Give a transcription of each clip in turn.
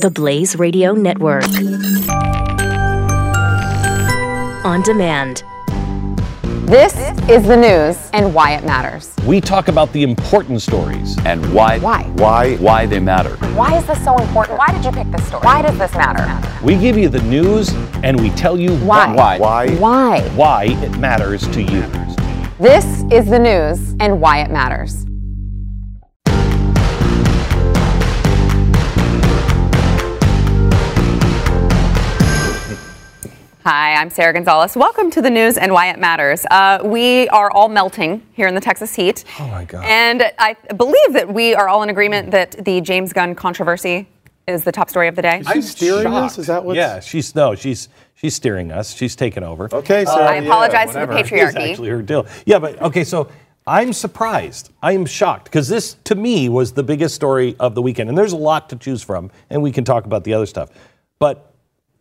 The Blaze Radio Network. On demand. This is the news and why it matters. We talk about the important stories. and why Why? why why they matter. Why is this so important? Why did you pick this story? Why does this matter? We give you the news and we tell you Why? why. Why? Why? Why it matters to you. This is the news and why it matters. Hi, I'm Sara Gonzales. Welcome to the news and why it matters. Uh, we are all melting here in the Texas heat. Oh, my God. And I believe that we are all in agreement that the James Gunn controversy is the top story of the day. She's steering us? Is that what's- Yeah, she's no, she's she's steering us. She's taking over. Okay, so I apologize to the It's patriarchy. actually her deal. Yeah, but okay, so I'm surprised. I am shocked because this, to me, was the biggest story of the weekend. And there's a lot to choose from, and we can talk about the other stuff. But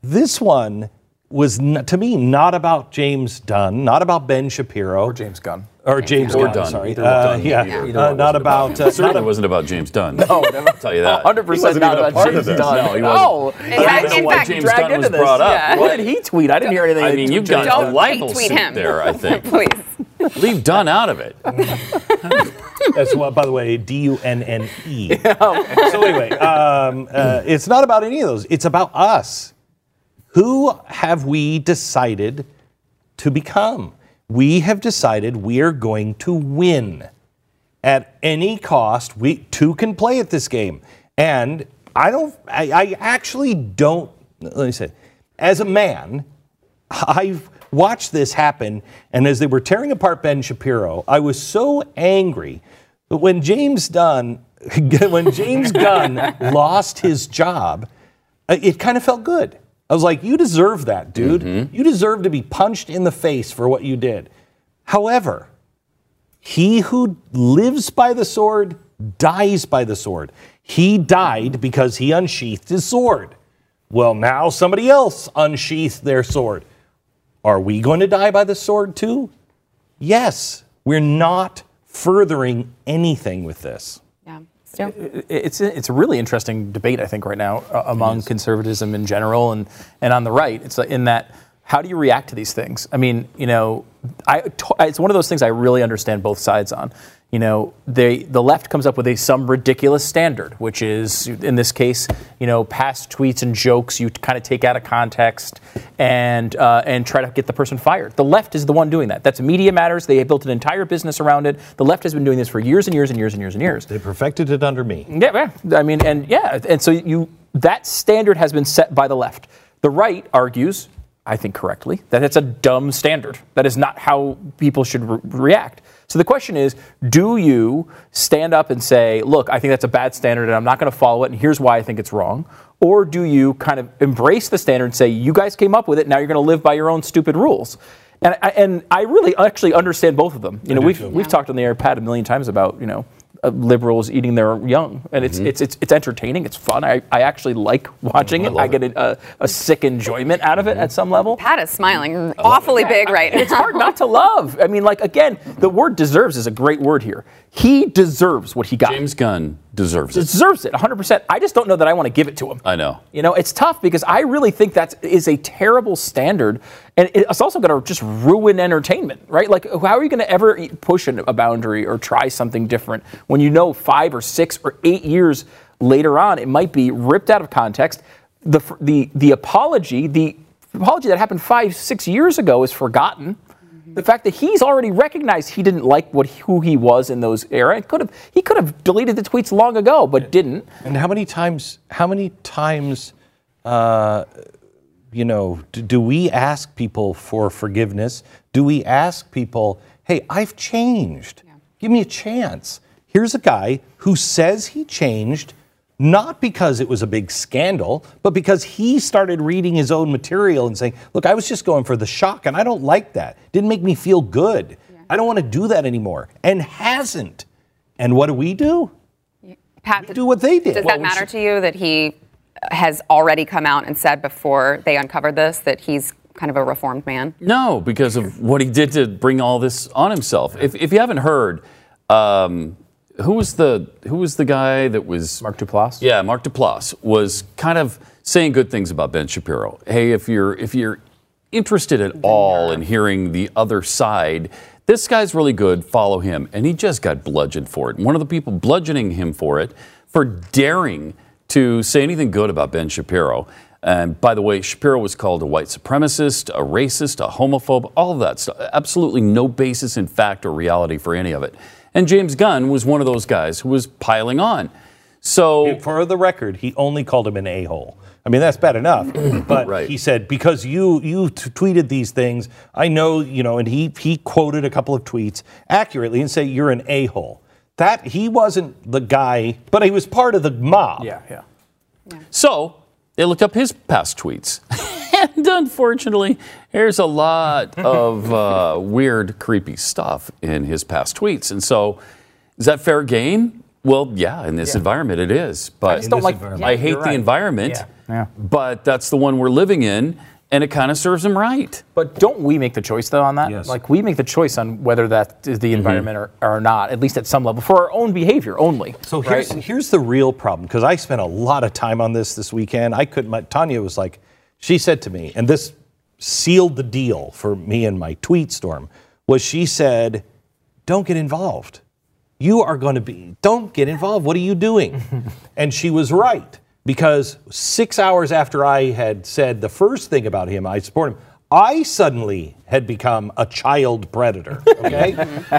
this one was, n- to me, not about James Dunn, not about Ben Shapiro. or James Gunn. Or James Or Gunn, Dunn. sorry. Uh, Dunn, yeah, either- uh, either not wasn't about. Uh, certainly not- wasn't about James Dunn. No, never. I'll tell you that. 100% wasn't not even a about James. Dunn. No, he No. wasn't. In I don't fact- know in why fact, James dragged Dunn into was this. brought up. Yeah. What did he tweet? I didn't hear anything. I mean, you've got a Don't libel suit him. there, I think. Please. Leave Dunn out of it. That's what, by the way, D U N N E. So anyway, um, uh, it's not about any of those. It's about us. Who have we decided to become? We have decided we are going to win at any cost. We two can play at this game, and I don't. I, I actually don't. Let me say, as a man, I've watched this happen, and as they were tearing apart Ben Shapiro, I was so angry. But when James Dunn, when James Gunn lost his job, uh, it kind of felt good. I was like, "You deserve that, dude. Mm-hmm. You deserve to be punched in the face for what you did." However, he who lives by the sword dies by the sword. He died because he unsheathed his sword. Well, now somebody else unsheathed their sword. Are we going to die by the sword too? Yes. We're not furthering anything with this. Yeah. Still. It's a, it's a really interesting debate, I think, right now uh, among conservatism in general and, and on the right. It's in that, how do you react to these things? I mean, you know, I, it's one of those things I really understand both sides on. You know, they, the left comes up with a some ridiculous standard, which is, in this case, you know, past tweets and jokes you kind of take out of context and uh, and try to get the person fired. The left is the one doing that. That's Media Matters. They built an entire business around it. The left has been doing this for years and years and years and years and years. They perfected it under me. Yeah, yeah. I mean, and yeah, and so you that standard has been set by the left. The right argues, I think correctly, that it's a dumb standard. That is not how people should re- react. So the question is, do you stand up and say, "Look, I think that's a bad standard, and I'm not going to follow it, and here's why I think it's wrong," or do you kind of embrace the standard and say, "You guys came up with it, now you're going to live by your own stupid rules"? And I, and I really actually understand both of them. You know, we've we've talked on the air pad a million times about you know liberals eating their young, and it's, it's it's it's entertaining. It's fun. I, I actually like watching it. I get a, a, a sick enjoyment out of it at some level. Pat is smiling awfully big right now. It's hard not to love. I mean, like again, the word "deserves" is a great word here. He deserves what he got. James Gunn deserves it. deserves it 100%. I just don't know that I want to give it to him. I know. You know, it's tough because I really think that is a terrible standard, and it's also going to just ruin entertainment, right? Like, how are you going to ever push a boundary or try something different when you know five or six or eight years later on it might be ripped out of context? The the the apology, the apology that happened five six years ago, is forgotten. The fact that he's already recognized he didn't like what who he was in those era, could have he could have deleted the tweets long ago, but didn't. And how many times? How many times? Uh, you know, do, do we ask people for forgiveness? Do we ask people, "Hey, I've changed. Give me a chance." Here's a guy who says he changed, not because it was a big scandal, but because he started reading his own material and saying, "Look, I was just going for the shock, and I don't like that. Didn't make me feel good. I don't want to do that anymore," and hasn't. And what do we do? Pat, do what they did. Does Well, that we matter should- to you that he has already come out and said before they uncovered this that he's kind of a reformed man? No, because of what he did to bring all this on himself. If, if you haven't heard, um, who was the who was the guy that was Mark Duplass? Yeah, Mark Duplass was kind of saying good things about Ben Shapiro. Hey, if you're if you're interested at all in hearing the other side, this guy's really good. Follow him, and he just got bludgeoned for it. One of the people bludgeoning him for it for daring to say anything good about Ben Shapiro. And by the way, Shapiro was called a white supremacist, a racist, a homophobe, all of that stuff. Absolutely no basis in fact or reality for any of it. And James Gunn was one of those guys who was piling on. So, For the record, he only called him an a-hole. I mean, that's bad enough. But Right. he said, because you you t- tweeted these things, I know, you know, and he he quoted a couple of tweets accurately and say you're an a-hole. That he wasn't the guy, but he was part of the mob. Yeah, yeah. so they looked up his past tweets. and unfortunately, there's a lot of uh, weird, creepy stuff in his past tweets. And so, is that fair game? Well, yeah, in this environment it is. But just don't like- environment. I hate You're the right. environment. Yeah. Yeah. But that's the one we're living in, and it kind of serves him right. But don't we make the choice though on that? Yes. Like we make the choice on whether that is Mm-hmm. the environment or, or not, at least at some level, for our own behavior only. So here's right? here's the real problem because I spent a lot of time on this this weekend. I couldn't. My, Tania was like, she said to me, and this sealed the deal for me and my tweet storm. Was she said, "Don't get involved. You are going to be. Don't get involved. What are you doing?" and she was right because six hours after I had said the first thing about him, I support him. I suddenly had become a child predator. Okay,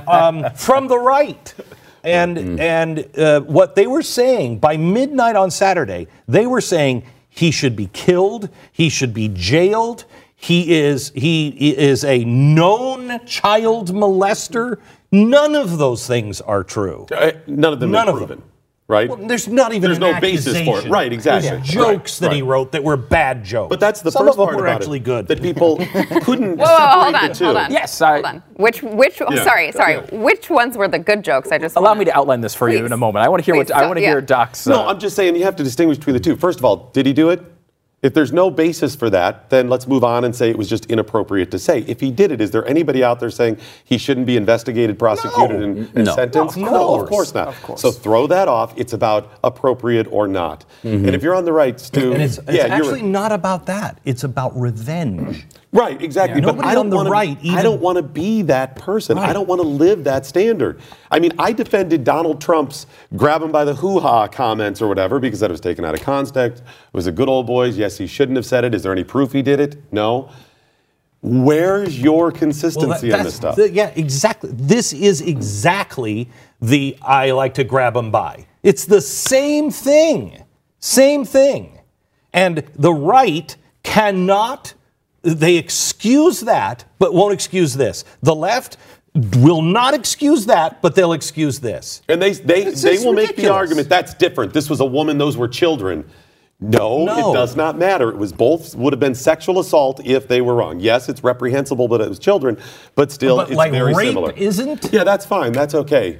um, from the right. And and uh, what they were saying by midnight on Saturday, they were saying he should be killed, he should be jailed. He is he is a known child molester. None of those things are true. Uh, None of them None are of them. Proven, right? Well, there's not even There's an no basis for it. Right, exactly. There's jokes Right, that he wrote that were bad jokes. But that's the Some first of them part were about actually it, good. that people couldn't Whoa, whoa, hold on, hold on. Yes, I- hold on. Which, which? Yeah. sorry, sorry. Yeah. Which ones were the good jokes? I just Allow wanna- me to outline this for you in a moment. I want to hear what I want to yeah. hear Doc's. No, uh, I'm just saying you have to distinguish between the two. First of all, did he do it? If there's no basis for that, then let's move on and say it was just inappropriate to say. If he did it, is there anybody out there saying he shouldn't be investigated, prosecuted, and, and No. sentenced? No, of no, course. of course not. Of course. So throw that off. It's about appropriate or not. Mm-hmm. And if you're on the right, Stu, and it's, it's yeah, actually not about that. It's about revenge. Right, exactly. But Nobody I don't on the wanna, right I don't want to be that person. I don't want to live that standard. I mean, I defended Donald Trump's grab him by the hoo ha comments or whatever because that was taken out of context. It was a good old boys. Yes, he shouldn't have said it. Is there any proof he did it? No. Where's your consistency that- on this stuff? the- yeah, exactly. This is exactly the I like to grab them by. It's the same thing. Same thing. And the right cannot, they excuse that, but won't excuse this. The left will not excuse that, but they'll excuse this. And they they, It's they just will make the argument that's different. This was a woman; those were children. No, No. it does not matter. It was both would have been sexual assault if they were wrong. Yes, it's reprehensible, but it was children. But still, But it's like very rape similar. isn't? Yeah, that's fine. That's okay.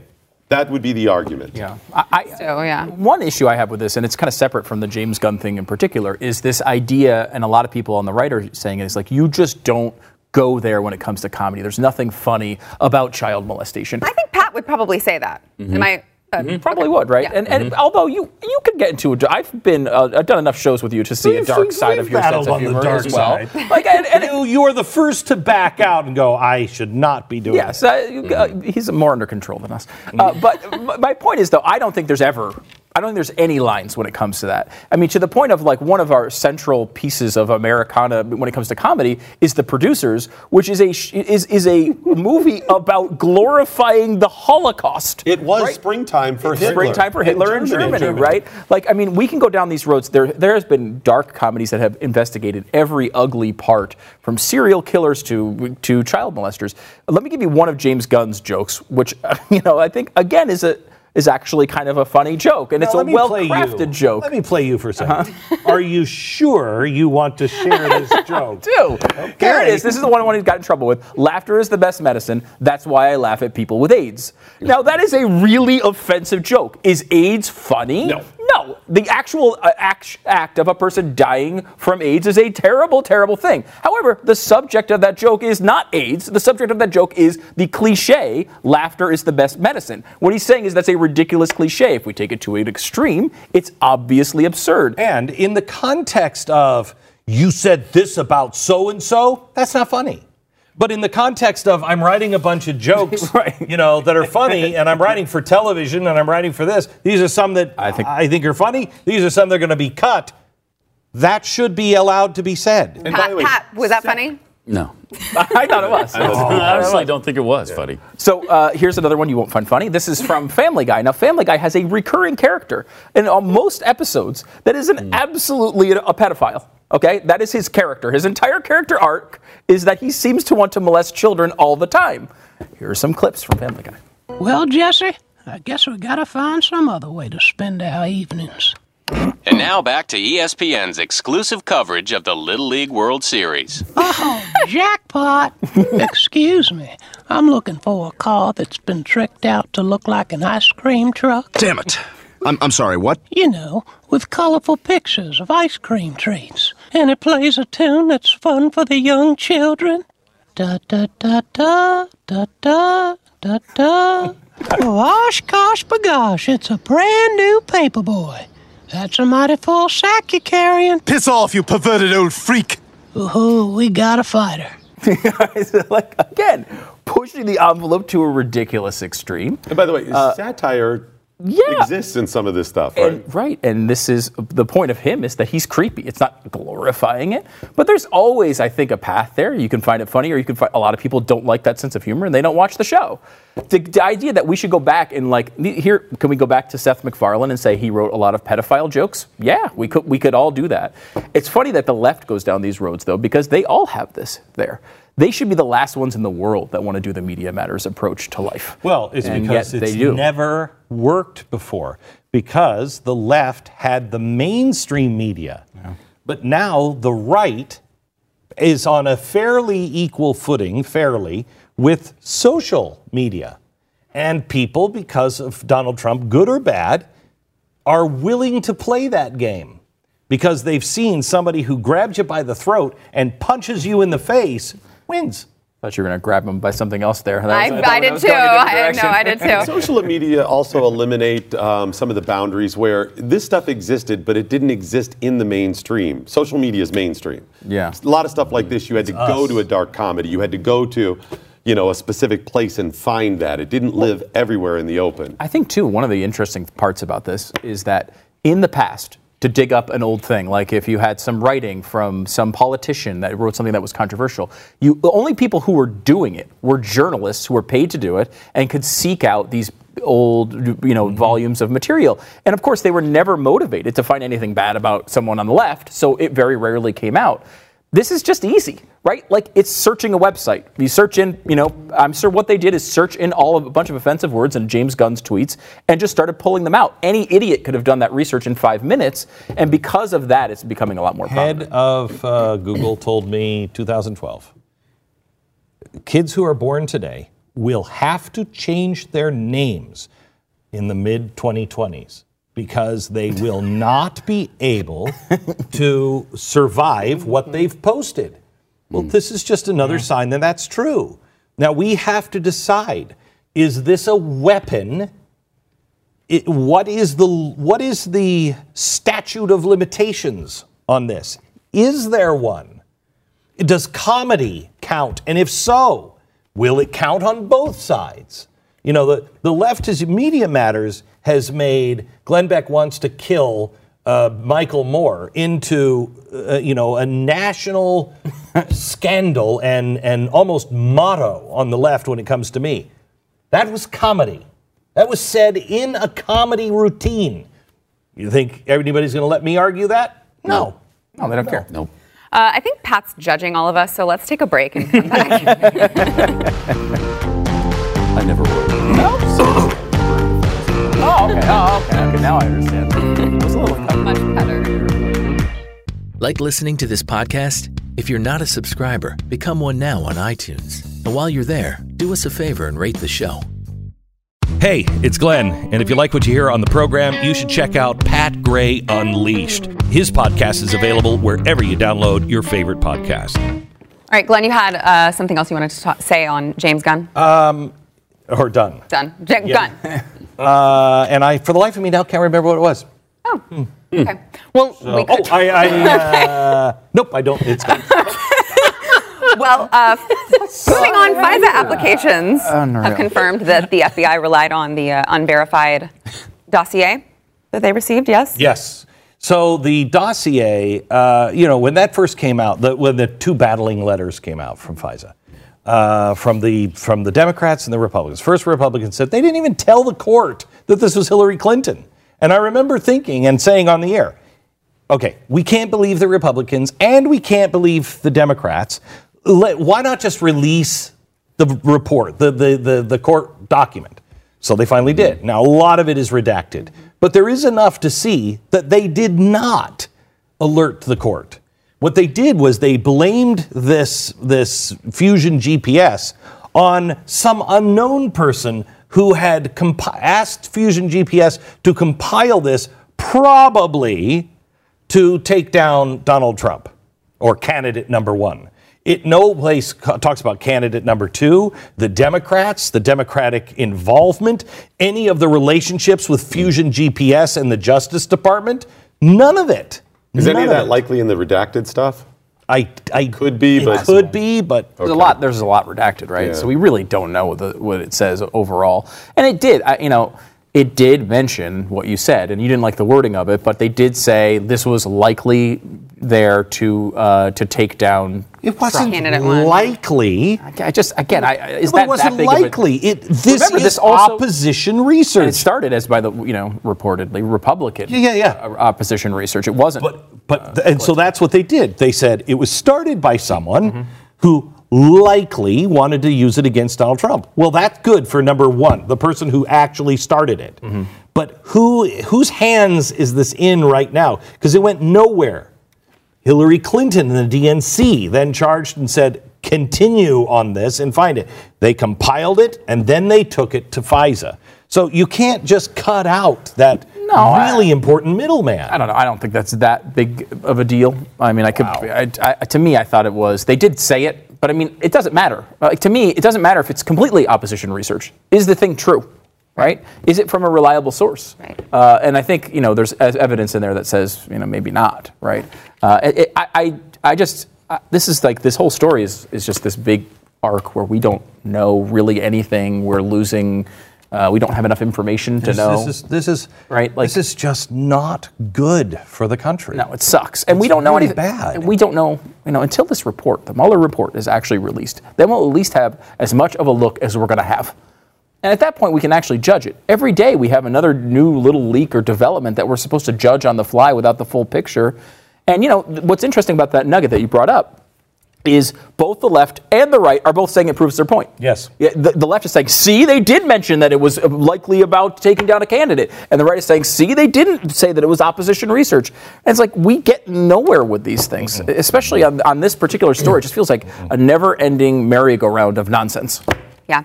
That would be the argument. Yeah. I, I, So, yeah. One issue I have with this, and it's kind of separate from the James Gunn thing in particular, is this idea, and a lot of people on the right are saying it, is like, you just don't go there when it comes to comedy. There's nothing funny about child molestation. I think Pat would probably say that. Am I? Uh, Probably would, right? Yeah. And, and although you you could get into it, I've been uh, I've done enough shows with you to see a We've- dark we've side of your sense of on the humor dark as well. side. Like, and, and You, you are the first to back out and go, I should not be doing Yes, it. uh, you- uh, he's more under control than us. Uh, but my point is, though, I don't think there's ever, I don't think there's any lines when it comes to that. I mean, to the point of like one of our central pieces of Americana when it comes to comedy is The Producers, which is a sh- is is a movie about glorifying the Holocaust. It was right? springtime for Hitler. Springtime for Hitler in Germany, Germany. right? Like, I mean, we can go down these roads. There, there has been dark comedies that have investigated every ugly part, from serial killers to to child molesters. Let me give you one of James Gunn's jokes, which you know I think again is a is actually kind of a funny joke, and it's a well play you. crafted joke. Uh-huh. Let me play you for a 2nd Are you sure you want to share this joke? do. Here it is. This is the one one he's got in trouble with. Laughter is the best medicine. That's why I laugh at people with AIDS. Now that is a really offensive joke. Is AIDS funny? No. The actual uh, act of a person dying from AIDS is a terrible, terrible thing. However, the subject of that joke is not AIDS. The subject of that joke is the cliche laughter is the best medicine. What he's saying is that's a ridiculous cliche. If we take it to an extreme, it's obviously absurd. And in the context of, you said this about so and so, that's not funny. But in the context of, I'm writing a bunch of jokes, Right. you know, that are funny, and I'm writing for television, and I'm writing for this. These are some that I I think- think, I think are funny. These are some that are going to be cut. That should be allowed to be said. And by Pat, the way, Pat, was that funny? No. I thought it was. I honestly don't think it was funny. So uh, here's another one you won't find funny. This is from Family Guy. Now, Family Guy has a recurring character in uh, most episodes that is an absolutely a, a pedophile. Okay, that is his character. His entire character arc is that he seems to want to molest children all the time. Here are some clips from Family Guy. Well, Jesse, I guess we gotta find some other way to spend our evenings. And now back to ESPN's exclusive coverage of the Little League World Series. Oh, jackpot! Excuse me. I'm looking for a car that's been tricked out to look like an ice cream truck. Damn it. I'm, I'm sorry, what? You know, with colorful pictures of ice cream treats. And it plays a tune that's fun for the young children. Da da da da da da da da. Gosh, gosh, bagosh, it's a brand new paperboy. That's a mighty full sack you're carrying. Piss off, you perverted old freak! Ooh, we got a fighter. like again, pushing the envelope to a ridiculous extreme. and by the way, satire Uh, yeah. exists in some of this stuff, right? And, right, and this is the point of him is that he's creepy. It's not glorifying it, but there's always, I think, a path there. You can find it funny, or you can find a lot of people don't like that sense of humor and they don't watch the show. The, the idea that we should go back and like here, can we go back to Seth MacFarlane and say he wrote a lot of pedophile jokes? Yeah, we could we could all do that. It's funny that the left goes down these roads though because they all have this there. They should be the last ones in the world that want to do the media matters approach to life. Well, it's And because it's they do. never worked before. Because the left had the mainstream media. But now the right is on a fairly equal footing, fairly, with social media. And people, because of Donald Trump, good or bad, are willing to play that game because they've seen somebody who grabs you by the throat and punches you in the face wins. Thought you were going to grab him by something else there. That I, was- I, did too. going a different I, no. I did too. Social media also eliminate um, some of the boundaries where this stuff existed, but it didn't exist in the mainstream. Social media is mainstream. Yeah. A lot of stuff like this, you had to go to a dark comedy. You had to go to, you know, a specific place and find that. It didn't live everywhere in the open. I think too one of the interesting parts about this is that in the past to dig up an old thing. Like if you had some writing from some politician that wrote something that was controversial you the only people who were doing it were journalists who were paid to do it and could seek out these old you know mm-hmm. volumes of material. And of course they were never motivated to find anything bad about someone on the left so it very rarely came out. This is just easy, right? Like it's searching a website. You search in, you know, I'm sure what they did is search in all of a bunch of offensive words in James Gunn's tweets and just started pulling them out. Any idiot could have done that research in five minutes, and because of that, it's becoming a lot more Head popular. of uh, Google told me 2012 kids who are born today will have to change their names in the mid 2020s because they will not be able to survive what they've posted. Well, mm. this is just another sign that that's true. Now we have to decide is this a weapon? It, what is the what is the statute of limitations on this? Is there one? Does comedy count? And if so, will it count on both sides? You know, the, the left is Media Matters has made Glenn Beck wants to kill uh, Michael Moore into, uh, you know, a national scandal and, and almost motto on the left when it comes to me. That was comedy. That was said in a comedy routine. You think everybody's going to let me argue that? No. No, they don't care. Nope. Uh, I think Pat's judging all of us, so let's take a break and come back. I never would. Oh, okay. Oh, okay. okay. Now I understand. It was a little Much better. Like listening to this podcast? If you're not a subscriber, become one now on iTunes. And while you're there, do us a favor and rate the show. Hey, it's Glenn, and if you like what you hear on the program, you should check out Pat Gray Unleashed. His podcast is available wherever you download your favorite podcast. All right, Glenn, you had uh, something else you wanted to ta- say on James Gunn. Um, or done. Done. J- Yeah. Gunn. Uh, and I, for the life of me, now can't remember what it was. Oh. Okay. Well, So- we could. oh, I, I uh, nope, I don't. It's gone. Well, uh, moving on, FISA applications Unreal. have confirmed that the FBI relied on the uh, unverified dossier that they received. Yes. Yes. So the dossier, uh, you know, when that first came out, the, when the two battling letters came out from FISA, uh, from the from the Democrats and the Republicans. First, Republicans said they didn't even tell the court that this was Hillary Clinton, and I remember thinking and saying on the air, okay, we can't believe the Republicans and we can't believe the Democrats. Let, why not just release the report, the, the, the, the court document? So they finally did. Now, a lot of it is redacted, but there is enough to see that they did not alert the court. What they did was they blamed this, this Fusion GPS on some unknown person who had compi- asked Fusion GPS to compile this, probably to take down Donald Trump or candidate number one. It no place talks about candidate number two, the Democrats, the Democratic involvement, any of the relationships with Fusion GPS and the Justice Department. None of it. Is any of that it. likely in the redacted stuff? I, I could be, it but could be, but There's a lot. There's a lot redacted, right? Yeah. So we really don't know what, the, what it says overall. And it did, I, you know, it did mention what you said, and you didn't like the wording of it, but they did say this was likely there to uh, to take down. It wasn't Candidate likely. I just again, I, is But that it wasn't that big of a- likely. It, this Remember, is this also- opposition research. it started as by the you know reportedly Republican Yeah, yeah, yeah. uh, opposition research. It wasn't. But but and so that's what they did. They said it was started by someone Mm-hmm. who likely wanted to use it against Donald Trump. Well, that's good for number one, the person who actually started it. Mm-hmm. But who whose hands is this in right now? Because it went nowhere. Hillary Clinton and the DNC then charged and said, continue on this and find it. They compiled it and then they took it to FISA. So you can't just cut out that No, I- really important middleman. I don't know. I don't think that's that big of a deal. I mean, I could. I, I, to me, I thought it was. They did say it, but I mean, it doesn't matter. Like to me, it doesn't matter if it's completely opposition research. Is the thing true? Right? Is it from a reliable source? Right. Uh, and I think you know there's evidence in there that says you know maybe not. Right? Uh, it, I, I I just uh, this is like this whole story is is just this big arc where we don't know really anything. We're losing. Uh, we don't have enough information to This, know. this is this is Right, like- this is just not good for the country. No, it sucks, and we don't know anything. bad. We don't know, you know, until this report, the Mueller report, is actually released. Then we'll at least have as much of a look as we're going to have, and at that point, we can actually judge it. Every day, we have another new little leak or development that we're supposed to judge on the fly without the full picture. And you know, what's interesting about that nugget that you brought up is both the left and the right are both saying it proves their point. Yes. Yeah, the, the left is saying, see, they did mention that it was uh, likely about taking down a candidate. And the right is saying, see, they didn't say that it was opposition research. And it's like, we get nowhere with these things, especially on, on this particular story. It just feels like a never ending merry-go-round of nonsense. Yeah.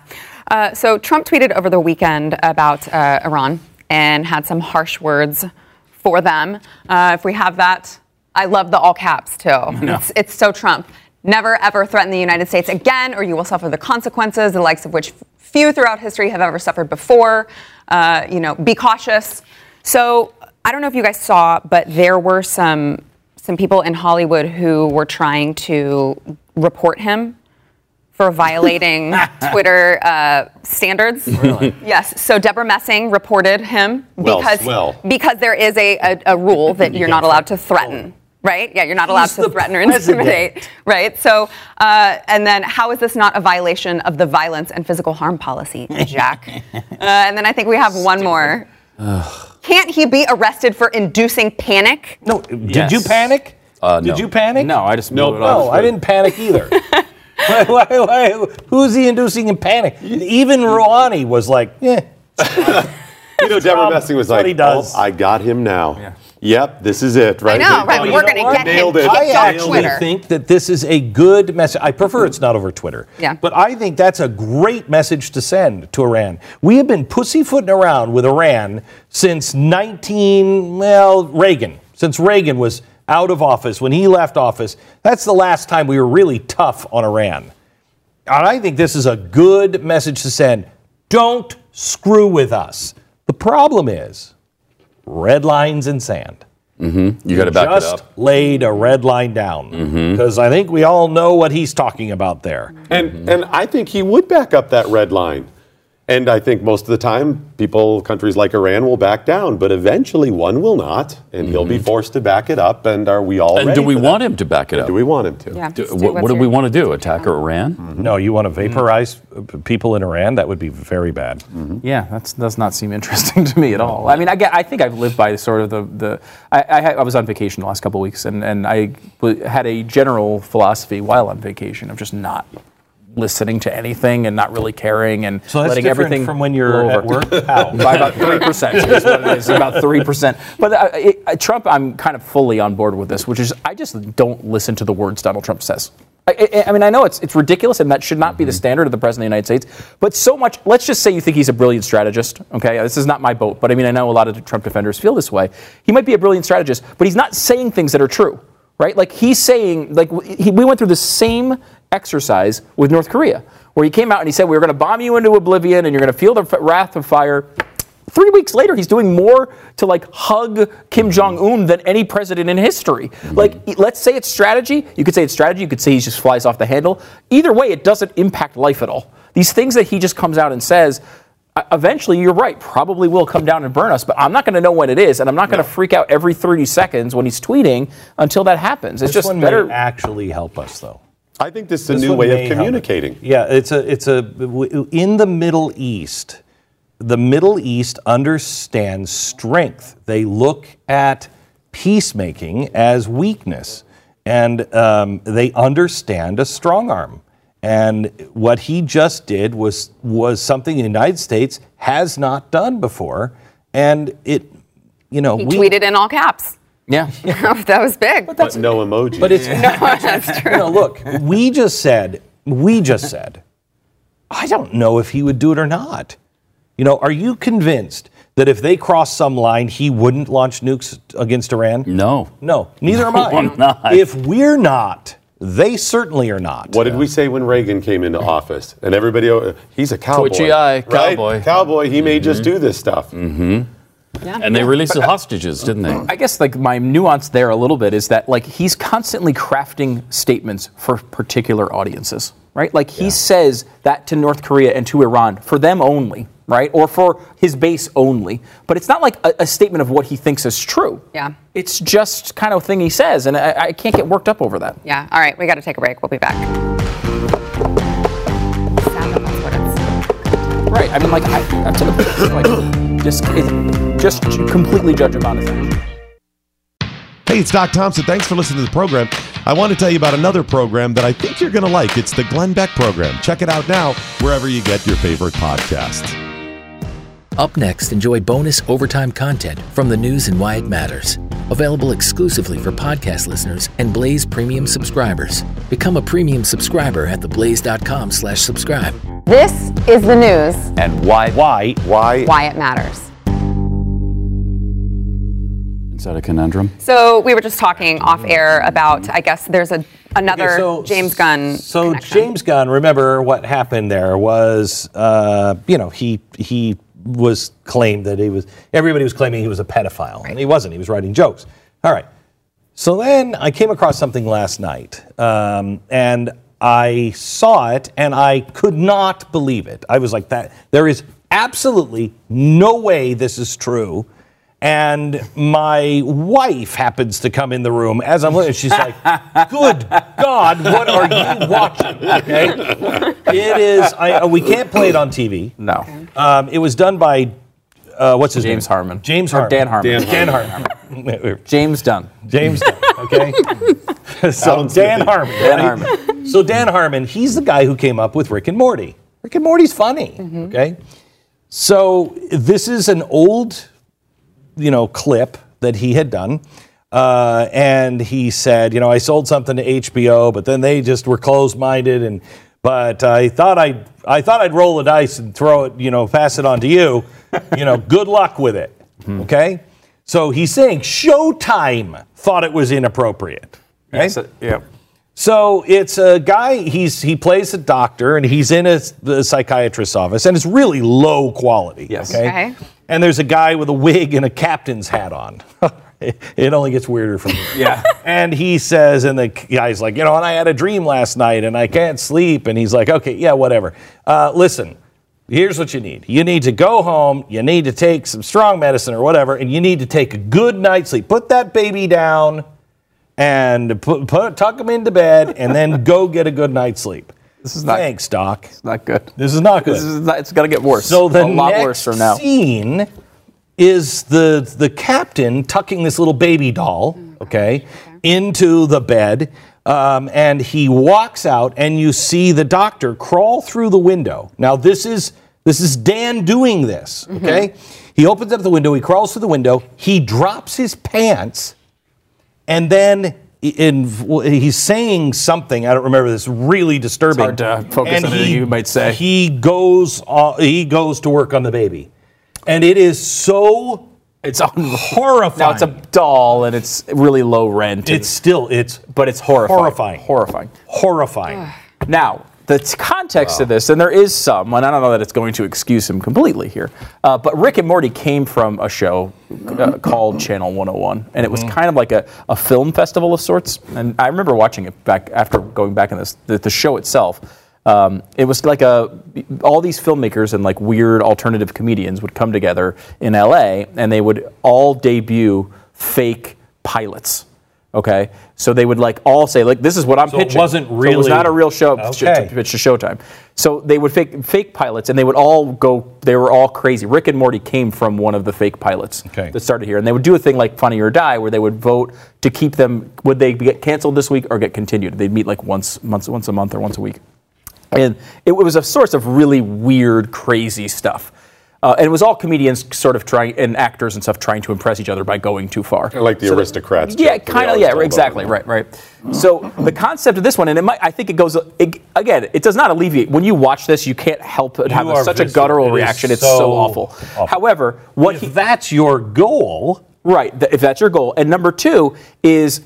Uh, so Trump tweeted over the weekend about uh, Iran and had some harsh words for them. Uh, if we have that, I love the all caps too. It's, it's so Trump. Never ever threaten the United States again, or you will suffer the consequences, the likes of which few throughout history have ever suffered before. Uh, you know, be cautious. So I don't know if you guys saw, but there were some some people in Hollywood who were trying to report him for violating Twitter uh, standards. Really? Yes. So Deborah Messing reported him Well, because well. because there is a, a, a rule that you're not allowed to threaten. Right? Yeah, you're not allowed He's to the threaten or president. intimidate. Right? So, uh, and then how is this not a violation of the violence and physical harm policy, Jack? uh, and then I think we have one more. Can't he be arrested for inducing panic? No, did Yes. you panic? Uh, did no. you panic? No, I just Nope. blew it off. No, I didn't panic either. why, why, why, who's he inducing in panic? Even Rouhani was like, eh. You know, Debra Messing was that's what like, he does. "Oh, I got him now. Yep, this is it, right? I know, They- right? they We're gonna get him nailed it. kicked I off actually Twitter. think that this is a good message. I prefer it's not over Twitter. Yeah. But I think that's a great message to send to Iran. We have been pussyfooting around with Iran since 19, well, Reagan. Since Reagan was out of office, when he left office, that's the last time we were really tough on Iran. And I think this is a good message to send. Don't screw with us. The problem is red lines in sand You got to back it just up. Mm-hmm. laid a red line down because I think we all know what he's talking about there. And and I think he would back up that red line. And I think most of the time, people, countries like Iran will back down, but eventually one will not, and he'll be forced to back it up. And are we all Mm-hmm. And ready do we for that? want him to back it up? Do we want him to? Yeah. Do- Stu, what what do we want to do? Attack Iran? No, you want to vaporize uh, p- people in Iran? That would be very bad. Yeah, that does not seem interesting to me at all. I mean, I, get, I think I've lived by sort of the. the I, I, I was on vacation the last couple of weeks, and, and I w- had a general philosophy while on vacation of just not listening to anything and not really caring and So letting everything from when you're at work? By about three percent it is. About three percent. But uh, it, uh, Trump, I'm kind of fully on board with this, which is I just don't listen to the words Donald Trump says. I, I, I mean, I know it's it's ridiculous, and that should not be the standard of the president of the United States. But so much. Let's just say you think he's a brilliant strategist. Okay, this is not my boat, but I mean, I know a lot of Trump defenders feel this way. He might be a brilliant strategist, but he's not saying things that are true. Right? Like he's saying, like he, we went through the same exercise with North Korea, where he came out and he said, "We're going to bomb you into oblivion, and you're going to feel the f- wrath of fire." Three weeks later, he's doing more to like hug Kim Jong Un than any president in history. Mm-hmm. Like, e- let's say it's strategy. You could say it's strategy. You could say he just flies off the handle. Either way, it doesn't impact life at all. These things that he just comes out and says, eventually, you're right, probably will come down and burn us. But I'm not going to know when it is, and I'm not going to freak out every 30 seconds when he's tweeting until that happens. It's This just one better. may actually help us, though. I think this is a new way of help. communicating. Yeah, it's a it's a w- in the Middle East. The Middle East understands strength. They look at peacemaking as weakness, and um, they understand a strong arm. And what he just did was was something the United States has not done before, and it, you know, He we, tweeted in all caps. Yeah. Oh, that was big. But that's no emoji. But it's no, That's true. you know, look, we just said, we just said, I don't know if he would do it or not. You know, are you convinced that if they crossed some line, he wouldn't launch nukes against Iran? No. No, neither am I. I'm not. If we're not, they certainly are not. What did we say when Reagan came into office? And everybody, oh, he's a cowboy. Twitchy eye, right? cowboy. Cowboy, he may just mm-hmm. do this stuff. Mm-hmm. And they released the uh, hostages, didn't they? I guess like my nuance there a little bit is that like he's constantly crafting statements for particular audiences, right? Like he says that to North Korea and to Iran for them only, right? Or for his base only. But it's not like a, a statement of what he thinks is true. Yeah. It's just kind of thing he says, and I, I can't get worked up over that. Yeah. All right. We got to take a break. We'll be back. Sad that that's what it's- Right. I mean, like, I, I'm to the point, like, just, it, just completely judge him on his actions. Hey, it's Doc Thompson. Thanks for listening to the program. I want to tell you about another program that I think you're going to like. It's the Glenn Beck program. Check it out now wherever you get your favorite podcasts. Up next, enjoy bonus overtime content from the news and why it matters. Available exclusively for podcast listeners and Blaze Premium subscribers. Become a premium subscriber at theblaze.com slash subscribe. This is the news. And why? Why? Why? Why it matters. That a conundrum? So we were just talking off air about. I guess there's a another Okay, so- James Gunn. So connection. James Gunn, remember what happened there was, uh, you know, he he was claimed that he was. Everybody was claiming he was a pedophile, and he wasn't. He was writing jokes. All right. So then I came across something last night, um, and I saw it, and I could not believe it. I was like, "That there is absolutely no way this is true." And my wife happens to come in the room as I'm looking. She's like, "Good God, what are you watching?" Okay, it is. I, we can't play it on TV. No. Um, it was done by uh, what's his name? James Harmon. James Or Harmon. Dan Harmon. Dan, Harmon. James Dunn. James Dunn. Okay. so Dan Smith. Harmon. Dan right? Harmon. So Dan Harmon, he's the guy who came up with Rick and Morty. Rick and Morty's funny. Okay. So this is an old, you know, clip that he had done. Uh, and he said, you know, I sold something to HBO, but then they just were closed-minded, and but I thought I'd I thought I'd roll the dice and throw it, you know, pass it on to you. You know, good luck with it. Okay. So he's saying Showtime thought it was inappropriate. Okay? Yes, uh, yeah. So it's a guy. He's he plays a doctor, and he's in a, the psychiatrist's office, and it's really low quality. Yes. Okay? Okay. And there's a guy with a wig and a captain's hat on. it only gets weirder from here. Yeah. And he says, and the guy's like, you know, and I had a dream last night, and I can't sleep. And he's like, okay, yeah, whatever. Uh, listen. Here's what you need. You need to go home. You need to take some strong medicine or whatever, and you need to take a good night's sleep. Put that baby down and put, put tuck him into bed, and then go get a good night's sleep. This is not- Thanks, Doc. It's not good. This is not good. This is not, it's going to get worse. so the a lot next worse from now. scene is the the captain tucking this little baby doll, okay, into the bed, um, and he walks out, and you see the doctor crawl through the window. Now this is this is Dan doing this, okay. He opens up the window. He crawls through the window. He drops his pants and then in, he's saying something. I don't remember this. Really disturbing. hard to focus And on anything you might say. He goes. Uh, he goes to work on the baby, and it is so. It's on horrifying. Now it's a doll and it's really low rent. It's still. It's but it's horrifying. horrifying. Horrifying. horrifying. Now, the context of this, and there is some, and I don't know that it's going to excuse him completely here, uh, but Rick and Morty came from a show uh, called Channel 101, and it was kind of like a, a film festival of sorts. And I remember watching it back after going back in this, the, the show itself. Um, it was like a all these filmmakers and like weird alternative comedians would come together in LA, and they would all debut fake pilots. Okay, so they would like all say like, "This is what I'm So it wasn't So it was not a real show Okay. to pitch to Showtime. So they would fake fake pilots, and they would all go. They were all crazy. Rick and Morty came from one of the fake pilots Okay. that started here, and they would do a thing like Funny or Die, where they would vote to keep them. Would they get canceled this week or get continued? They'd meet like once once once a month or once a week, and it was a source of really weird, crazy stuff. Uh, and it was all comedians sort of trying and actors and stuff trying to impress each other by going too far. Like the So aristocrats. yeah, that we kind of. Yeah, talk about. exactly. Right, right. So the concept of this one, and it might, I think it goes it, again. It does not alleviate when you watch this. You can't help but have a- are such a guttural It is reaction. It's so, so awful. awful. However, what he, If that's your goal, right, th- if that's your goal, and number two is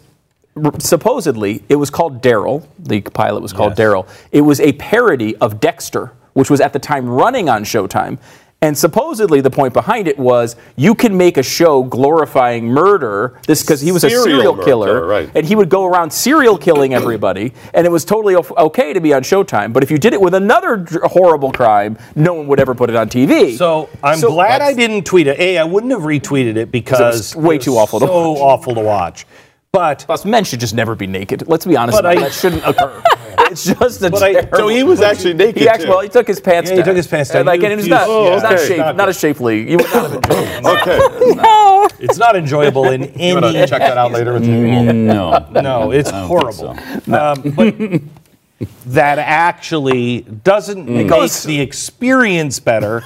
supposedly it was called Daryl. The pilot was called Yes. Daryl. It was a parody of Dexter, which was at the time running on Showtime. And supposedly the point behind it was you can make a show glorifying murder. This because he was a Serial serial murder, killer, right. and he would go around serial killing everybody, and it was totally okay to be on Showtime. But if you did it with another horrible crime, no one would ever put it on TV. So I'm So glad I didn't tweet it. A, I wouldn't have retweeted it because way it was too awful to So watch. awful to watch. But Plus, men should just never be naked. Let's be honest. But. I- that shouldn't occur. it's just a But I- terrible- So he was actually naked. He actually, too. well, he took his pants Yeah, he took his pants down. And, like, He and it was was- not, oh, it not, okay. shape, Not not a good. shapely. You would not have enjoyed it. Okay. it's not enjoyable in You want any. to check that out later with me? No. No, it's horrible. think so. Um, but that actually doesn't make the experience better.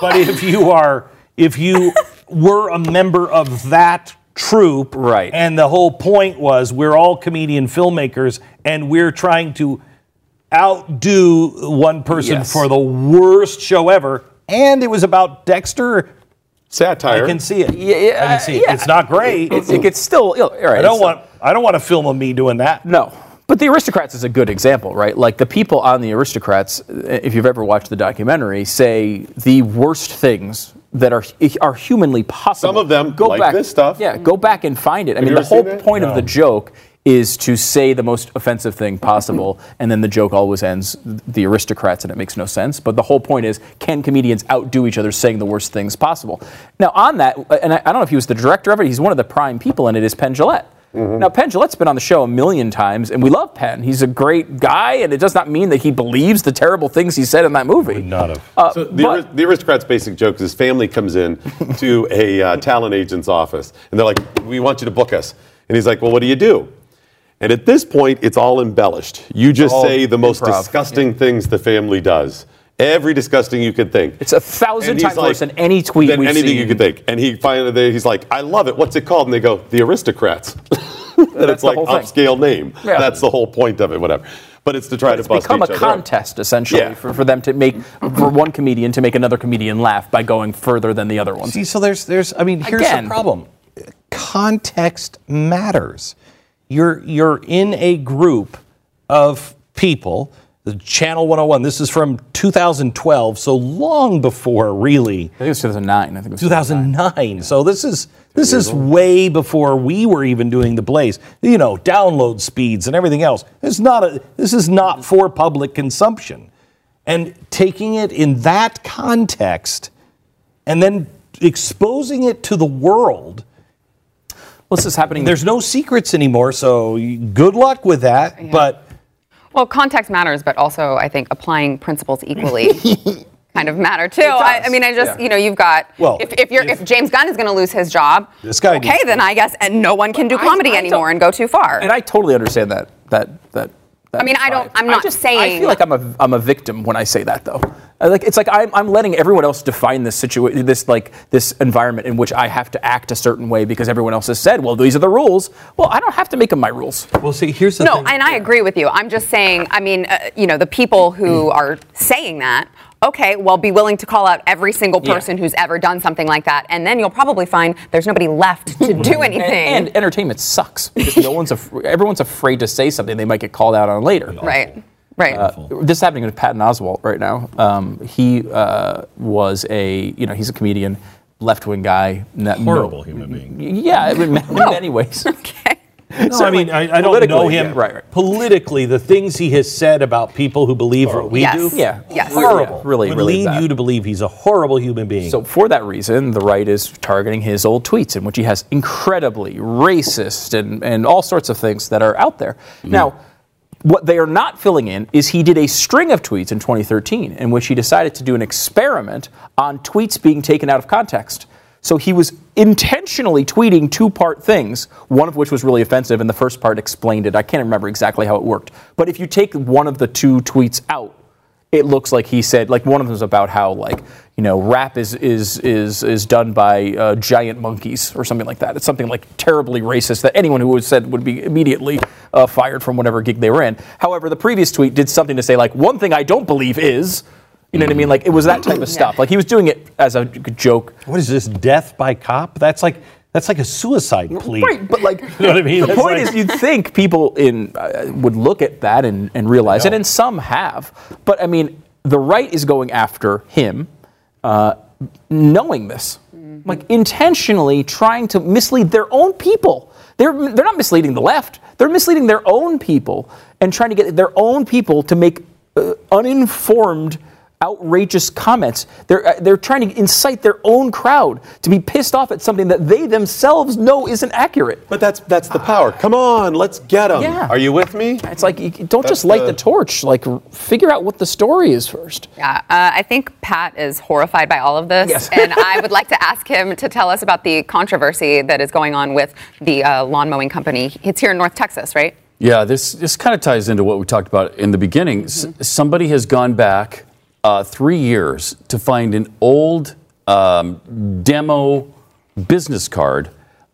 but if you are, if you were a member of that troupe, Right. and the whole point was we're all comedian filmmakers and we're trying to outdo one person Yes. for the worst show ever, and it was about Dexter. Satire. I can see it. Yeah, yeah, I can see it. yeah. It's not great. It's, it gets still. All right, I don't it's- want. I don't want a film of me doing that. No. But the Aristocrats is a good example, right? Like the people on the Aristocrats, if you've ever watched the documentary, say the worst things that are are humanly possible. Some of them, go like back, this stuff. Yeah, go back and find it. I mean, the whole point of the joke is to say the most offensive thing possible, and then the joke always ends the aristocrats, and it makes no sense. But the whole point is, can comedians outdo each other saying the worst things possible? Now, on that, and I, I don't know if he was the director of it, he's one of the prime people in it, is Penn Jillette. Mm-hmm. Now, Penn Jillette's been on the show a million times, and we love Penn. He's a great guy, and it does not mean that he believes the terrible things he said in that movie. Not of. Uh, So the, but- the aristocrat's basic joke is his family comes in to a uh, talent agent's office and they're like, "We want you to book us," and he's like, "Well, what do you do?" And at this point, it's all embellished. You just all say the most improv, disgusting things the family does, every disgusting you could think. It's a thousand And he's times worse than any tweet than we've anything you could think. And he finally he's like, I love it. What's it called? And they go, The Aristocrats. and it's the like whole thing. upscale name. Yeah. That's the whole point of it. Whatever. But it's to try It's to bust become a other contest essentially Yeah. for, for them to make for one comedian to make another comedian laugh by going further than the other one. See, so there's there's I mean, here's Again. the problem. Context matters. You're you're in a group of people. The Channel 101. This is from 2012, so long before really I think it was 2009. I think it was 2009. So this is this is way before we were even doing the Blaze. You know, download speeds and everything else. It's not a. This is not for public consumption, and taking it in that context, and then exposing it to the world. Well, this is happening. There's no secrets anymore, so good luck with that. But Well, context matters, but also I think applying principles equally kind of matter too. I, I mean, I just Yeah. you know you've got Well, if, if you're if, James Gunn is going to lose his job, This guy okay, then I guess and no one can do comedy I anymore and go too far. And I totally understand that. That that. That I mean, I don't- I'm not I just, saying- I feel like I'm a I'm a victim when I say that though. Like it's like I'm, I'm letting everyone else define this situation, this like this environment in which I have to act a certain way because everyone else has said, well, these are the rules. Well, I don't have to make them my rules. well, see, here's the no, thing. and I agree with you. I'm just saying. I mean, uh, you know, the people who are saying that. Okay, well, be willing to call out every single Yeah. person who's ever done something like that, and then you'll probably find there's nobody left to do anything. And, and entertainment sucks. Because no one's af- everyone's afraid to say something they might get called out on later. right, right. Uh, this is happening with Patton Oswalt right now. Um, he uh, was a, you know, he's a comedian, left wing guy. Not, Horrible human being. Yeah, in, ma- in many ways. okay. No, I mean, I, I don't know Politically, him yeah, right, right. politically. The things he has said about people who believe what we Yes. do, Yeah. Yes. horrible. Yeah, really, would really lead bad. you to believe he's a horrible human being. So for that reason, the right is targeting his old tweets in which he has incredibly racist and, and all sorts of things that are out there. Mm-hmm. Now, what they are not filling in is he did a string of tweets in 2013 in which he decided to do an experiment on tweets being taken out of context. So he was intentionally tweeting two part things, one of which was really offensive, and the first part explained it. I can't remember exactly how it worked. But if you take one of the two tweets out, it looks like he said like one of them was about how like you know rap is is is is done by uh, giant monkeys or something like that. It's something like terribly racist that anyone who was said would be immediately uh, fired from whatever gig they were in. However, the previous tweet did something to say like one thing I don't believe is. You know what I mean? Like it was that type of stuff. Like he was doing it as a joke. what is this? Death by cop? That's like that's like a suicide plea. Right, but like You know what I mean? the That's point like- is, you'd think people in uh, would look at that and, and realize it, and some have. But I mean, the right is going after him, uh, knowing this, like intentionally trying to mislead their own people. They're they're not misleading the left. They're misleading their own people and trying to get their own people to make uh, uninformed outrageous comments. They're uh, they're trying to incite their own crowd to be pissed off at something that they themselves know isn't accurate. But that's that's the power. Come on, let's get them. Yeah. Are you with me? It's like you don't That's just light the- the torch. Like figure out what the story is first. Yeah, uh, I think Pat is horrified by all of this, Yes. and I would like to ask him to tell us about the controversy that is going on with the uh, lawn mowing company. It's here in North Texas, right? Yeah, this, this kind of ties into what we talked about in the beginning. S- somebody has gone back uh, three years to find an old um, demo business card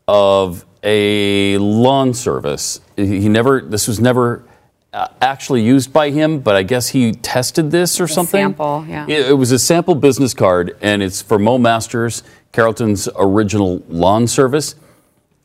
of a lawn service. He never, this was never uh, actually used by him, but I guess he tested this or something. sample, yeah. It, it was a sample business card, and it's for Mo Masters, Carrollton's original lawn service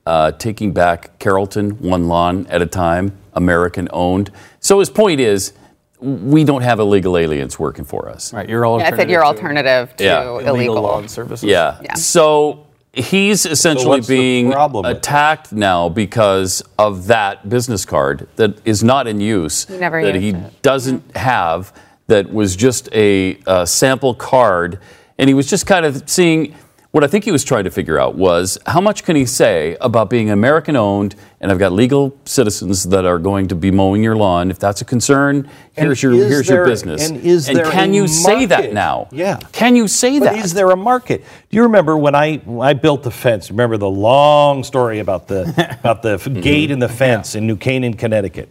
uh, taking back Carrollton one lawn at a time, American owned. So his point is, we don't have illegal aliens working for us. Right, you're all. Yeah, I said your alternative to Yeah. illegal. lawn services. Yeah. Yeah. So he's essentially what's the being attacked now because of that business card that is not in use. He never that used he it. doesn't have. That was just a, uh sample card, and he was just kind of seeing. What I think he was trying to figure out was how much can he say about being American owned, and I've got legal citizens that are going to be mowing your lawn. If that's a concern, And here's your here's your business. and is there can you say that now? Yeah. Can you say But that? is there a market? Do you remember when I when I built the fence? Remember the long story about the about the f- mm-hmm. gate and the fence in New Canaan, Connecticut?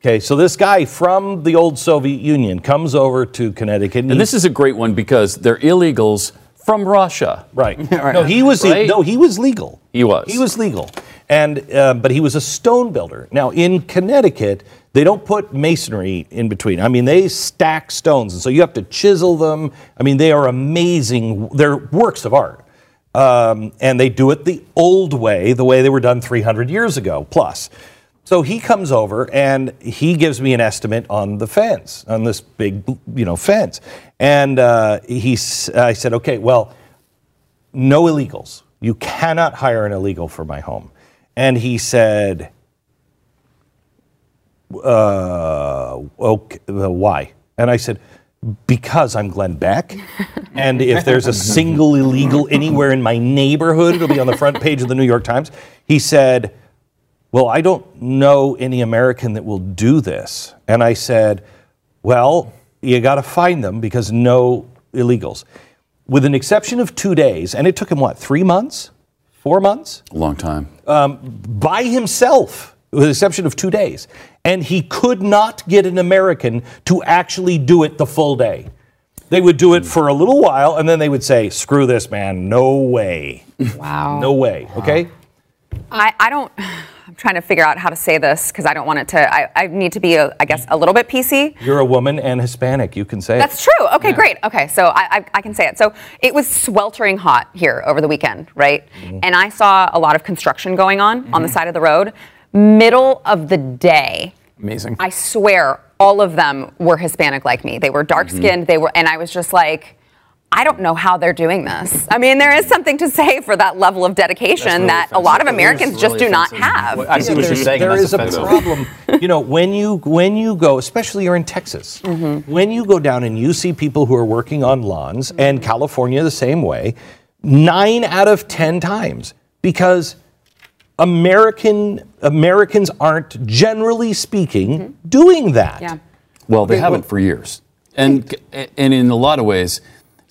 Okay, so this guy from the old Soviet Union comes over to Connecticut. And this is a great one because they're illegals from Russia. Right. No, he was Right? no, he was legal. He was. He was legal, and uh, but he was a stone builder. Now in Connecticut, they don't put masonry in between. I mean, they stack stones, and so you have to chisel them. I mean, they are amazing. They're works of art, um, and they do it the old way, the way they were done 300 years ago plus. So he comes over and he gives me an estimate on the fence, on this big, you know, fence. And uh, he, I said, okay, well, no illegals. You cannot hire an illegal for my home. And he said, uh, okay, why? And I said, because I'm Glenn Beck. and if there's a single illegal anywhere in my neighborhood, it'll be on the front page of the New York Times. He said, well, I don't know any American that will do this. And I said, well, you got to find them because no illegals. With an exception of two days, and it took him what, three months? Four months? A long time. Um, by himself, with the exception of two days. And he could not get an American to actually do it the full day. They would do it for a little while and then they would say, screw this, man, no way. Wow. No way, okay? I, I don't. I'm trying to figure out how to say this because I don't want it to. I, I need to be, a, I guess, a little bit PC. You're a woman and Hispanic, you can say it. That's true. Okay, great. Okay, so I, I, I can say it. So it was sweltering hot here over the weekend, right? Mm-hmm. And I saw a lot of construction going on on the mm-hmm. side of the road. Middle of the day, Amazing. I swear, all of them were Hispanic like me. They were dark mm-hmm. skinned. They were, and I was just like, I don't know how they're doing this. I mean, there is something to say for that level of dedication that a lot of Americans just do not have. I see what you're saying. There is and is that's a offensive. problem. you know, when you when you go, especially you're in Texas, mm-hmm. when you go down and you see people who are working on lawns, and California the same way, nine out of ten times because American Americans aren't generally speaking mm-hmm. doing that. Yeah. Well, they Okay, haven't well- for years. And, and in a lot of ways,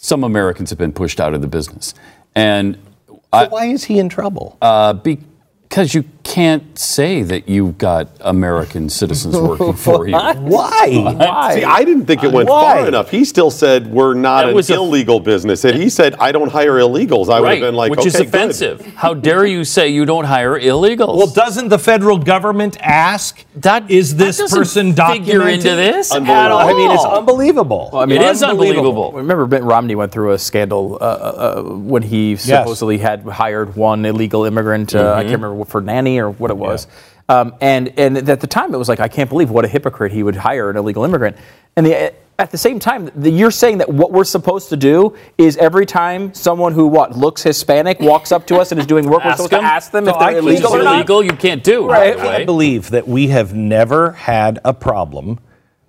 some Americans have been pushed out of the business. And So why is he in trouble? uh, because you can't say that you've got American citizens working for you. Why? Why? See, I didn't think it went Why? far enough. He still said we're not That an was a- illegal business. And he said I don't hire illegals. I would have been like, which is okay, good. offensive. How dare you say you don't hire illegals? Well, doesn't the federal government ask? That- is this doesn't person figure documented? into this at Unbelievable. I mean, it's unbelievable. Well, I mean, It is unbelievable. Remember, Mitt Romney went through a scandal uh, uh, when he supposedly had hired one illegal immigrant. Uh, I can't remember for nanny or what it was. Um, and and at the time, it was like I can't believe what a hypocrite he would hire an illegal immigrant. And the, at the same time, the, you're saying that what we're supposed to do is every time someone who what looks Hispanic walks up to us and is doing work, we're Ask supposed them. to ask them So if they're I can't Which is illegal or not. illegal, you can't do. Right. I believe that we have never had a problem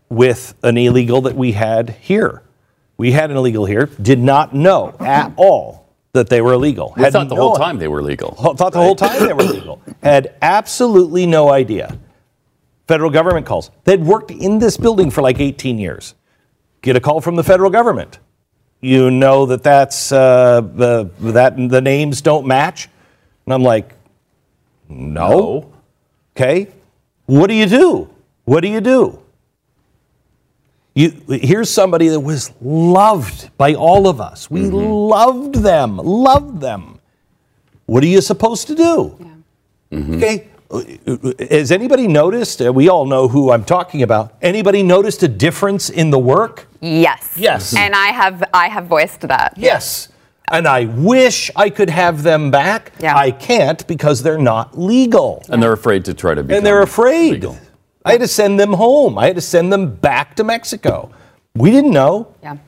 with an illegal that we had here. We had an illegal here, did not know at all that they were illegal. We Had thought the no whole time they were legal. Thought the whole time they were legal. Had absolutely no idea. Federal government calls. They'd worked in this building for like 18 years. Get a call from the federal government. You know that that's uh, the that the names don't match, and I'm like, no. Okay. What do you do? What do you do? You, here's somebody that was loved by all of us. We loved them, loved them. What are you supposed to do? Okay. Has anybody noticed? uh, We all know who I'm talking about. Anybody noticed a difference in the work? Yes. Yes. And I have I have voiced that. Yes. And I wish I could have them back. Yeah. I can't because they're not legal. And they're afraid to try to be. and they're afraid. I had to send them home. I had to send them back to Mexico. We didn't know. Yeah.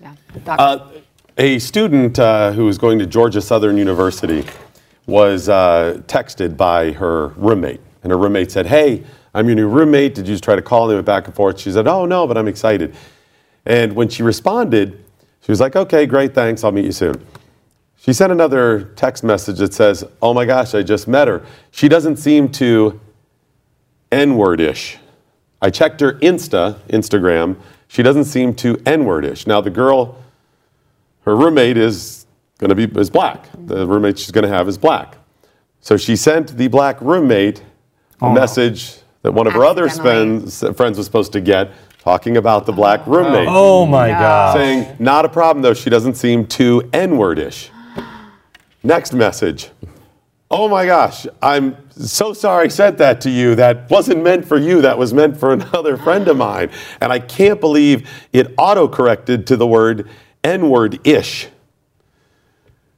Yeah. Uh, a student uh, who was going to Georgia Southern University was uh, texted by her roommate, and her roommate said, "Hey, I'm your new roommate. Did you just try to call?" And they went back and forth. She said, "Oh no, but I'm excited." And when she responded, she was like, "Okay, great, thanks. I'll meet you soon." She sent another text message that says, "Oh my gosh, I just met her. She doesn't seem to N-word-ish. I checked her Insta, Instagram. She doesn't seem too N-word-ish. Now the girl, her roommate is going to be is black. The roommate she's going to have is black. So she sent the black roommate a oh, message that one of her other spends, friends was supposed to get, talking about the black oh. roommate. Oh my God. Saying, not a problem though, she doesn't seem too N word ish. Next message. Oh my gosh, I'm so sorry I sent that to you. That wasn't meant for you, that was meant for another friend of mine. And I can't believe it auto corrected to the word N word ish.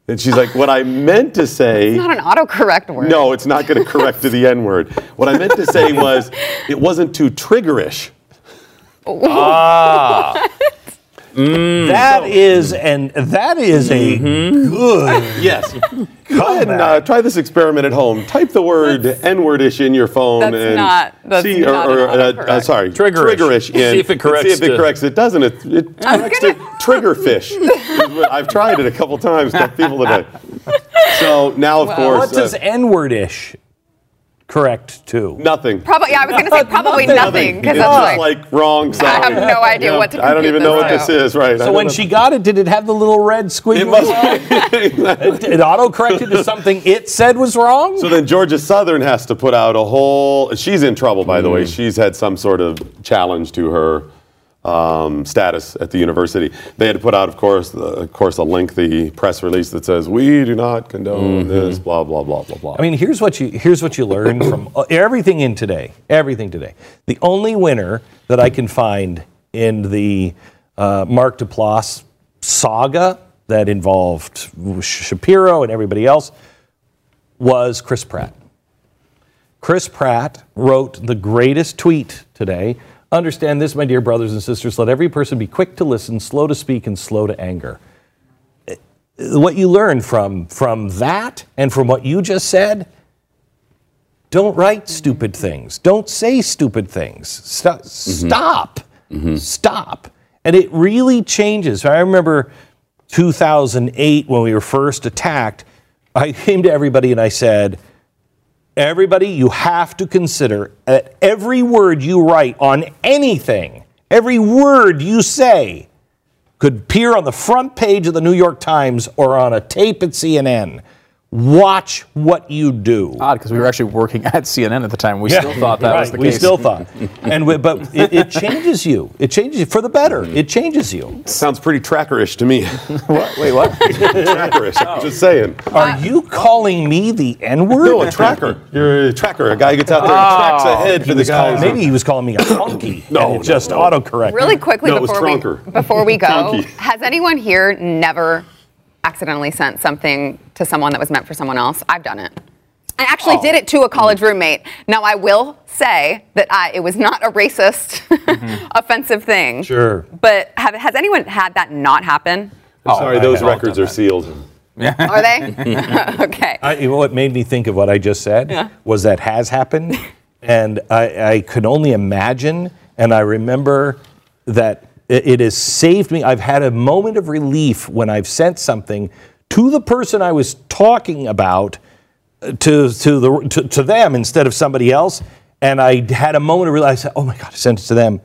And she's like, what I meant to say. It's not an autocorrect word. No, it's not going to correct to the N word. What I meant to say was, it wasn't too triggerish. Ah. That is and that is a good Yes. Go ahead and uh, try this experiment at home. Type the word N-wordish in your phone That's and not- that's see, not or, or uh, uh, autocorrect. sorry, Triggerish. triggerish in. See if it corrects See if it corrects. It doesn't. It, it corrects to triggerfish. I've tried it a couple times. Tough people today. So now, of course, what does uh, N-wordish correct too. nothing. Probably, yeah, I was going to say probably nothing because It's that's just like, like wrong. I have no idea what to do. I don't even know what to. this is. Right. So when know. she got it, did it have the little red squiggly? It must- line? it auto corrected to something it said was wrong. So then Georgia Southern has to put out a whole. She's in trouble, by the way. Mm. She's had some sort of challenge to her um, status at the university. They had to put out, of course, the, of course, a lengthy press release that says we do not condone this. Blah blah blah blah blah. Mm-hmm. I mean, here's what you here's what you learn from uh, everything in today. Everything today. The only winner that I can find in the uh, Mark Duplass saga that involved Shapiro and everybody else was Chris Pratt. Chris Pratt wrote the greatest tweet today. Understand this, my dear brothers and sisters. Let every person be quick to listen, slow to speak, and slow to anger. Uh, What you learn from from that and from what you just said. Don't write stupid things. Don't say stupid things. Stop. Stop. Stop. And it really changes. I remember 2008 when we were first attacked. I came to everybody and I said, Everybody, you have to consider that every word you write on anything, every word you say, could appear on the front page of the New York Times or on a tape at CNN. Watch what you do. Odd because we were actually working at CNN at the time. We Yeah, still thought that right, was the we case. We still thought, and we, but it, it changes you. It changes you for the better. It changes you. Sounds pretty trackerish to me. what? Wait, what? trackerish. I'm just saying. Are you calling me the N word? No, a tracker. You're a tracker. A guy gets out there and oh. tracks ahead for He the was guys. maybe he was calling me a funky. No, no, just no. autocorrect. really quickly No, it was before we before we go, has anyone here never accidentally sent something to someone that was meant for someone else? I've done it. I actually Oh. did it to a college roommate. Now I will say that I, it was not a racist, mm-hmm. offensive thing. Sure. But have, has anyone had that not happen? I'm oh, sorry, I those records are sealed. Are they? okay. I, you know what made me think of what I just said Yeah. was that has happened, and I, I could only imagine. And I remember that it, it has saved me. I've had a moment of relief when I've sent something to the person I was talking about uh, to to the to, to them instead of somebody else, and I had a moment of relief. I said, "Oh my God, I sent it to them."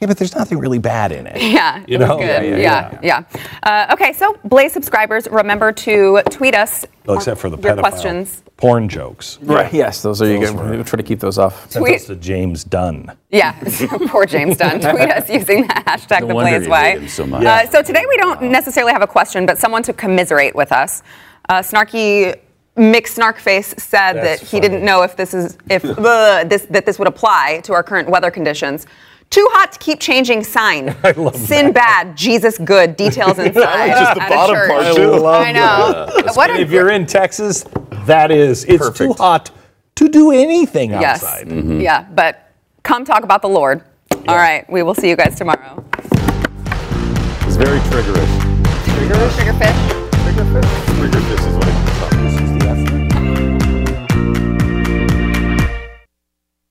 Yeah, but there's nothing really bad in it. Yeah, You know? good. Yeah, Yeah, yeah, yeah. Uh, okay, so Blaze subscribers, remember to tweet us Well, except for the your pedophile questions. porn jokes. Right. Yes, those are you. Those Good. were- We try to keep those off. Sent Tweet- us to James Dunn. Yeah, poor James Dunn. Tweet us using the hashtag No the wonder Blaze you Way. hate him so much. Uh, so today we don't necessarily have a question, but someone to commiserate with us. Uh, snarky Mick Snarkface said That's that he didn't know if this is if uh, this that this would apply to our current weather conditions. Too hot to keep changing sign. I love Sin bad, Jesus good. Details inside. just the at a bottom church. part, too. I love I know. What a if you're in Texas, that is, it's too Perfect. hot to do anything yes, outside. Mm-hmm. yeah, but come talk about the Lord. All right, we will see you guys tomorrow. It's very triggerish. Triggerfish. Triggerfish is what it is.